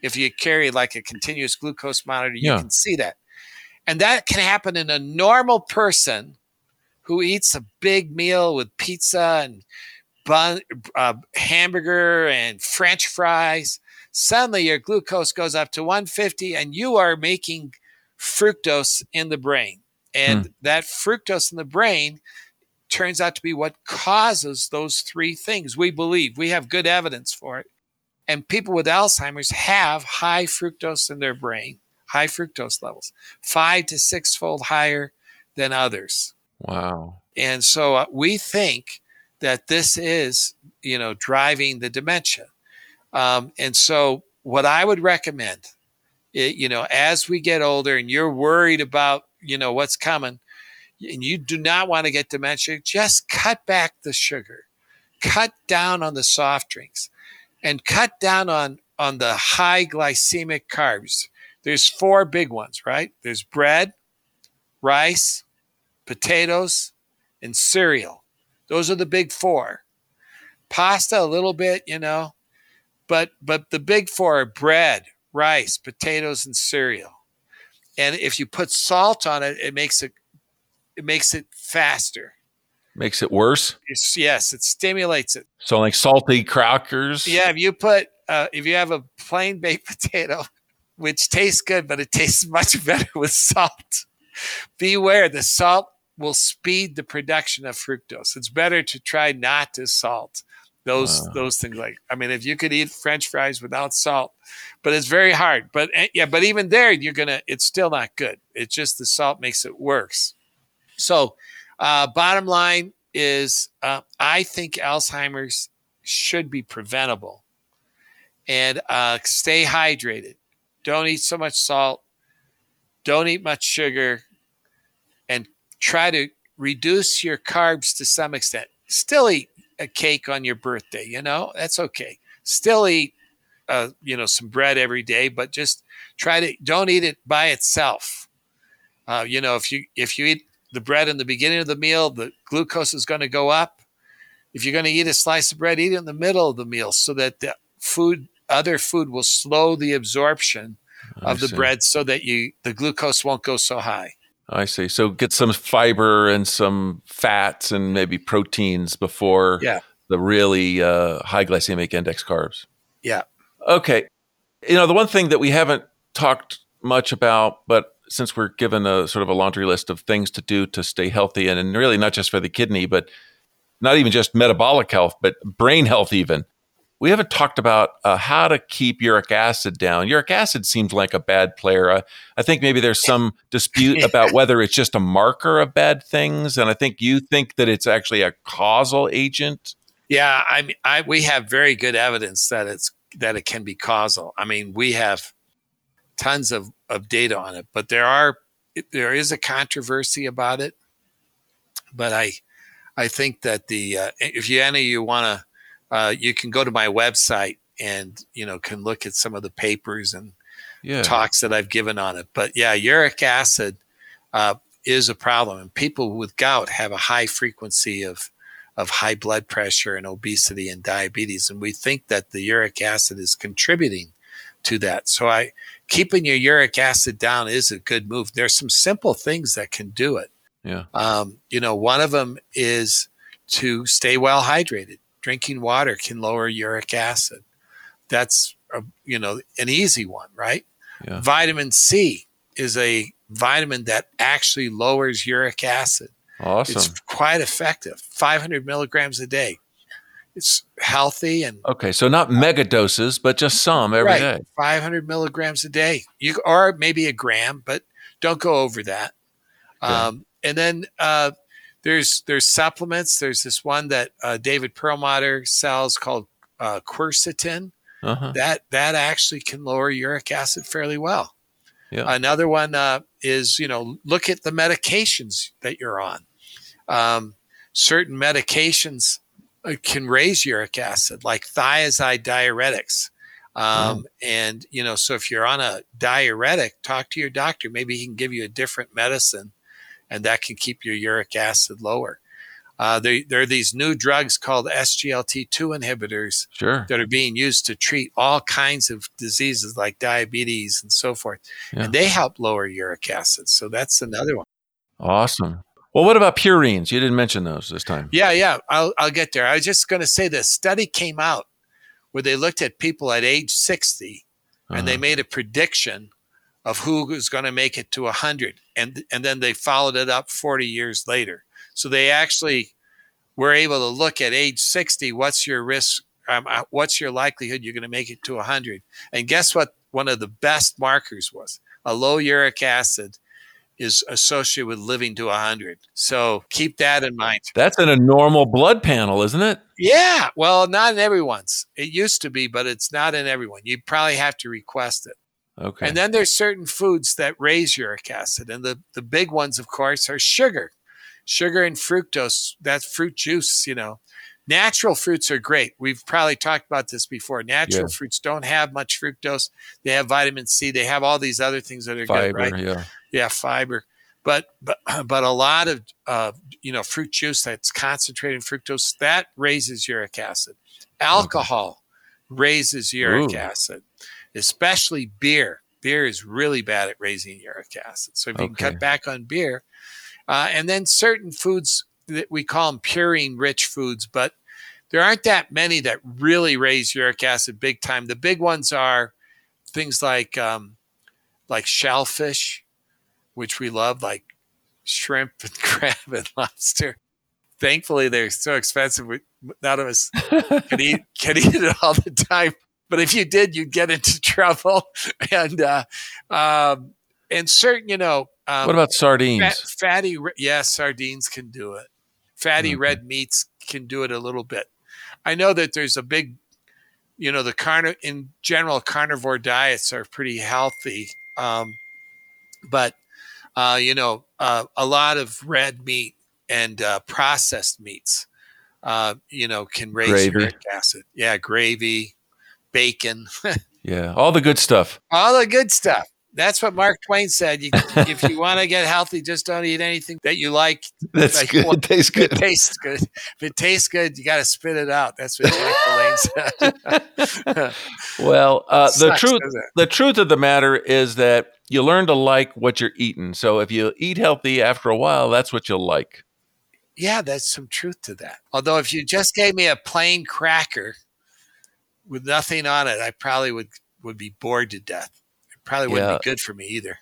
If you carry like a continuous glucose monitor, you yeah. can see that. And that can happen in a normal person who eats a big meal with pizza and bun, uh, hamburger and French fries. Suddenly, your glucose goes up to 150, and you are making fructose in the brain. And hmm. that fructose in the brain turns out to be what causes those three things. We believe we have good evidence for it. And people with Alzheimer's have high fructose in their brain, high fructose levels, five to six fold higher than others. Wow. And so uh, we think that this is, you know, driving the dementia. Um, and so what I would recommend, it, you know, as we get older and you're worried about, you know, what's coming and you do not want to get dementia, just cut back the sugar, cut down on the soft drinks and cut down on, on the high glycemic carbs. There's four big ones, right? There's bread, rice, potatoes, and cereal. Those are the big four. Pasta a little bit, you know, but but the big four are bread, rice, potatoes, and cereal. And if you put salt on it, it makes it it makes it faster. Makes it worse. It's, yes, it stimulates it. So like salty crackers. Yeah, if you put uh, if you have a plain baked potato, which tastes good, but it tastes much better with salt. Beware, the salt will speed the production of fructose. It's better to try not to salt those wow. those things. Like I mean, if you could eat French fries without salt, but it's very hard. But eh, yeah, but even there, you're gonna. It's still not good. It's just the salt makes it worse. So, uh, bottom line is, uh, I think Alzheimer's should be preventable, and uh, stay hydrated. Don't eat so much salt. Don't eat much sugar try to reduce your carbs to some extent. Still eat a cake on your birthday, you know, that's okay. Still eat, uh, you know, some bread every day, but just try to don't eat it by itself. Uh, you know, if you if you eat the bread in the beginning of the meal, the glucose is going to go up. If you're going to eat a slice of bread, eat it in the middle of the meal so that the food, other food, will slow the absorption of the bread, so that you the glucose won't go so high. I see. So get some fiber and some fats and maybe proteins before yeah. the really uh, high glycemic index carbs. Yeah. Okay. You know, the one thing that we haven't talked much about, but since we're given a sort of a laundry list of things to do to stay healthy and, and really not just for the kidney, but not even just metabolic health, but brain health, even we haven't talked about uh, how to keep uric acid down. Uric acid seems like a bad player. Uh, I think maybe there's some dispute about whether it's just a marker of bad things, and I think you think that it's actually a causal agent. Yeah, I mean, I, we have very good evidence that it's that it can be causal. I mean, we have tons of, of data on it, but there are there is a controversy about it. But I I think that the uh, if you any you want to uh, you can go to my website and you know can look at some of the papers and yeah. talks that I've given on it. But yeah, uric acid uh, is a problem, and people with gout have a high frequency of of high blood pressure and obesity and diabetes. And we think that the uric acid is contributing to that. So I keeping your uric acid down is a good move. There's some simple things that can do it. Yeah. Um, you know, one of them is to stay well hydrated. Drinking water can lower uric acid. That's a, you know an easy one, right? Yeah. Vitamin C is a vitamin that actually lowers uric acid. Awesome. It's quite effective. 500 milligrams a day. It's healthy and okay. So not mega doses, but just some every right, day. 500 milligrams a day. You or maybe a gram, but don't go over that. Okay. Um, and then uh, there's there's supplements. There's this one that uh, David Perlmutter sells called uh, quercetin. Uh-huh. That that actually can lower uric acid fairly well. Yeah. Another one uh, is you know look at the medications that you're on. Um, certain medications uh, can raise uric acid, like thiazide diuretics. Um, mm. And you know, so if you're on a diuretic, talk to your doctor. Maybe he can give you a different medicine, and that can keep your uric acid lower. Uh, there, there, are these new drugs called SGLT2 inhibitors sure. that are being used to treat all kinds of diseases like diabetes and so forth. Yeah. And they help lower uric acid. So that's another one. Awesome. Well, what about purines? You didn't mention those this time. Yeah, yeah. I'll, I'll get there. I was just going to say this study came out where they looked at people at age 60 uh-huh. and they uh-huh. made a prediction of who was going to make it to 100. And, and then they followed it up 40 years later. So they actually were able to look at age 60. What's your risk? Um, uh, what's your likelihood you're going to make it to 100? And guess what? One of the best markers was a low uric acid is associated with living to 100. So keep that in mind. That's in a normal blood panel, isn't it? Yeah. Well, not in everyone's. It used to be, but it's not in everyone. You probably have to request it. Okay. And then there's certain foods that raise uric acid. And the, the big ones, of course, are sugar sugar and fructose, that fruit juice, you know. Natural fruits are great. We've probably talked about this before. Natural yeah. fruits don't have much fructose. They have vitamin C. They have all these other things that are fiber, good, right? Yeah, yeah, fiber. But but but a lot of uh, you know fruit juice that's concentrated fructose that raises uric acid. Alcohol okay. raises uric Ooh. acid, especially beer. Beer is really bad at raising uric acid. So if you can cut back on beer, uh, and then certain foods that we call them purine rich foods, but there aren't that many that really raise uric acid big time. The big ones are things like um, like shellfish, which we love, like shrimp and crab and lobster. Thankfully, they're so expensive. We, none of us can eat can eat it all the time. But if you did, you'd get into trouble. And uh, um, and certain, you know, um, what about sardines? Fat, fatty, yeah, sardines can do it. Fatty red meats can do it a little bit. I know that there's a big, you know, the carn in general carnivore diets are pretty healthy, um, but uh, you know, uh, a lot of red meat and uh, processed meats, uh, you know, can raise gravy. uric acid. Yeah, gravy, bacon. yeah, all the good stuff. All the good stuff. That's what Mark Twain said. You, if you want to get healthy, just don't eat anything that you like. That's like, good. it tastes good. It tastes good. If it tastes good, you got to spit it out. That's what Jack said. well, uh, the sucks, truth, the truth of the matter is that you learn to like what you're eating. So if you eat healthy after a while, that's what you'll like. Yeah, that's some truth to that. Although if you just gave me a plain cracker with nothing on it, I probably would would be bored to death It probably wouldn't yeah. be good for me either.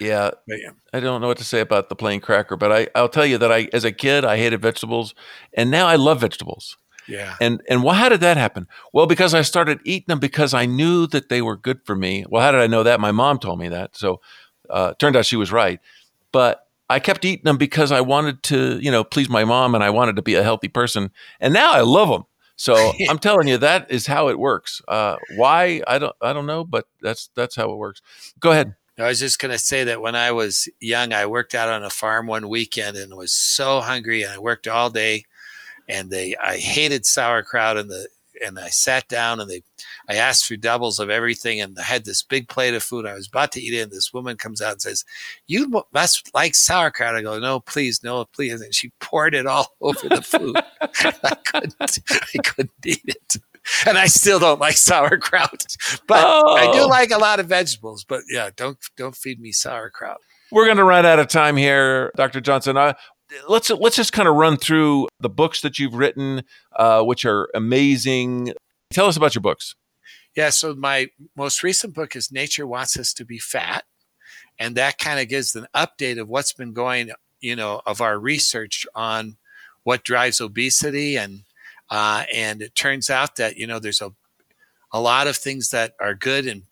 Yeah. yeah. I don't know what to say about the plain cracker, but I, I'll tell you that I, as a kid, I hated vegetables, and now I love vegetables. Yeah. And and why, how did that happen? Well, because I started eating them because I knew that they were good for me. Well, how did I know that? My mom told me that. So, uh, turned out she was right. But I kept eating them because I wanted to, you know, please my mom, and I wanted to be a healthy person. And now I love them. So I'm telling you, that is how it works. Uh, why I don't I don't know, but that's that's how it works. Go ahead. I was just going to say that when I was young, I worked out on a farm one weekend and was so hungry, and I worked all day, and they I hated sauerkraut, and the and I sat down and they, I asked for doubles of everything and I had this big plate of food. I was about to eat it. And this woman comes out and says, you must like sauerkraut. I go, no, please, no, please. And she poured it all over the food. I couldn't, I couldn't eat it. And I still don't like sauerkraut, but oh. I do oh. like a lot of vegetables. But yeah, don't don't feed me sauerkraut. We're going to run out of time here, Dr. Johnson. Uh, let's let's just kind of run through the books that you've written, uh, which are amazing. Tell us about your books. Yeah, so my most recent book is Nature Wants Us to Be Fat, and that kind of gives an update of what's been going, you know, of our research on what drives obesity, and uh, and it turns out that you know there's a a lot of things that are good and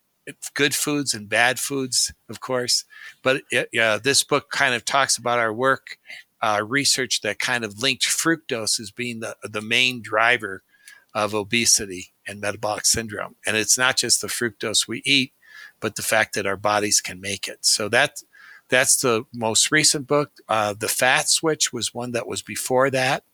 good foods and bad foods, of course. But it, yeah, this book kind of talks about our work uh, research that kind of linked fructose as being the, the main driver of obesity and metabolic syndrome. And it's not just the fructose we eat, but the fact that our bodies can make it. So that that's the most recent book. Uh, the Fat Switch was one that was before that.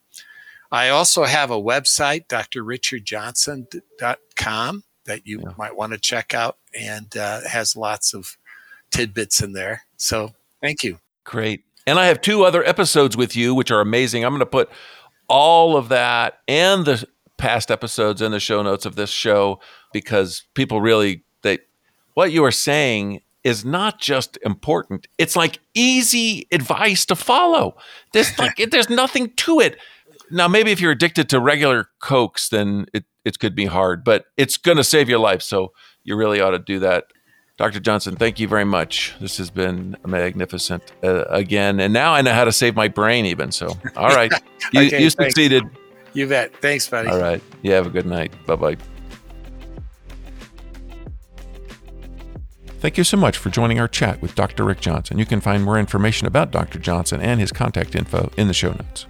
I also have a website, drrichardjohnson.com, that you yeah. might want to check out and uh, has lots of tidbits in there. So thank you. Great. And I have two other episodes with you, which are amazing. I'm going to put all of that and the past episodes in the show notes of this show because people really they what you are saying is not just important. It's like easy advice to follow. There's like there's nothing to it. Now, maybe if you're addicted to regular cokes, then it it could be hard, but it's going to save your life. So you really ought to do that. Dr. Johnson, thank you very much. This has been magnificent uh, again. And now I know how to save my brain, even. So, all right. You, okay, you succeeded. You bet. Thanks, buddy. All right. You have a good night. Bye bye. Thank you so much for joining our chat with Dr. Rick Johnson. You can find more information about Dr. Johnson and his contact info in the show notes.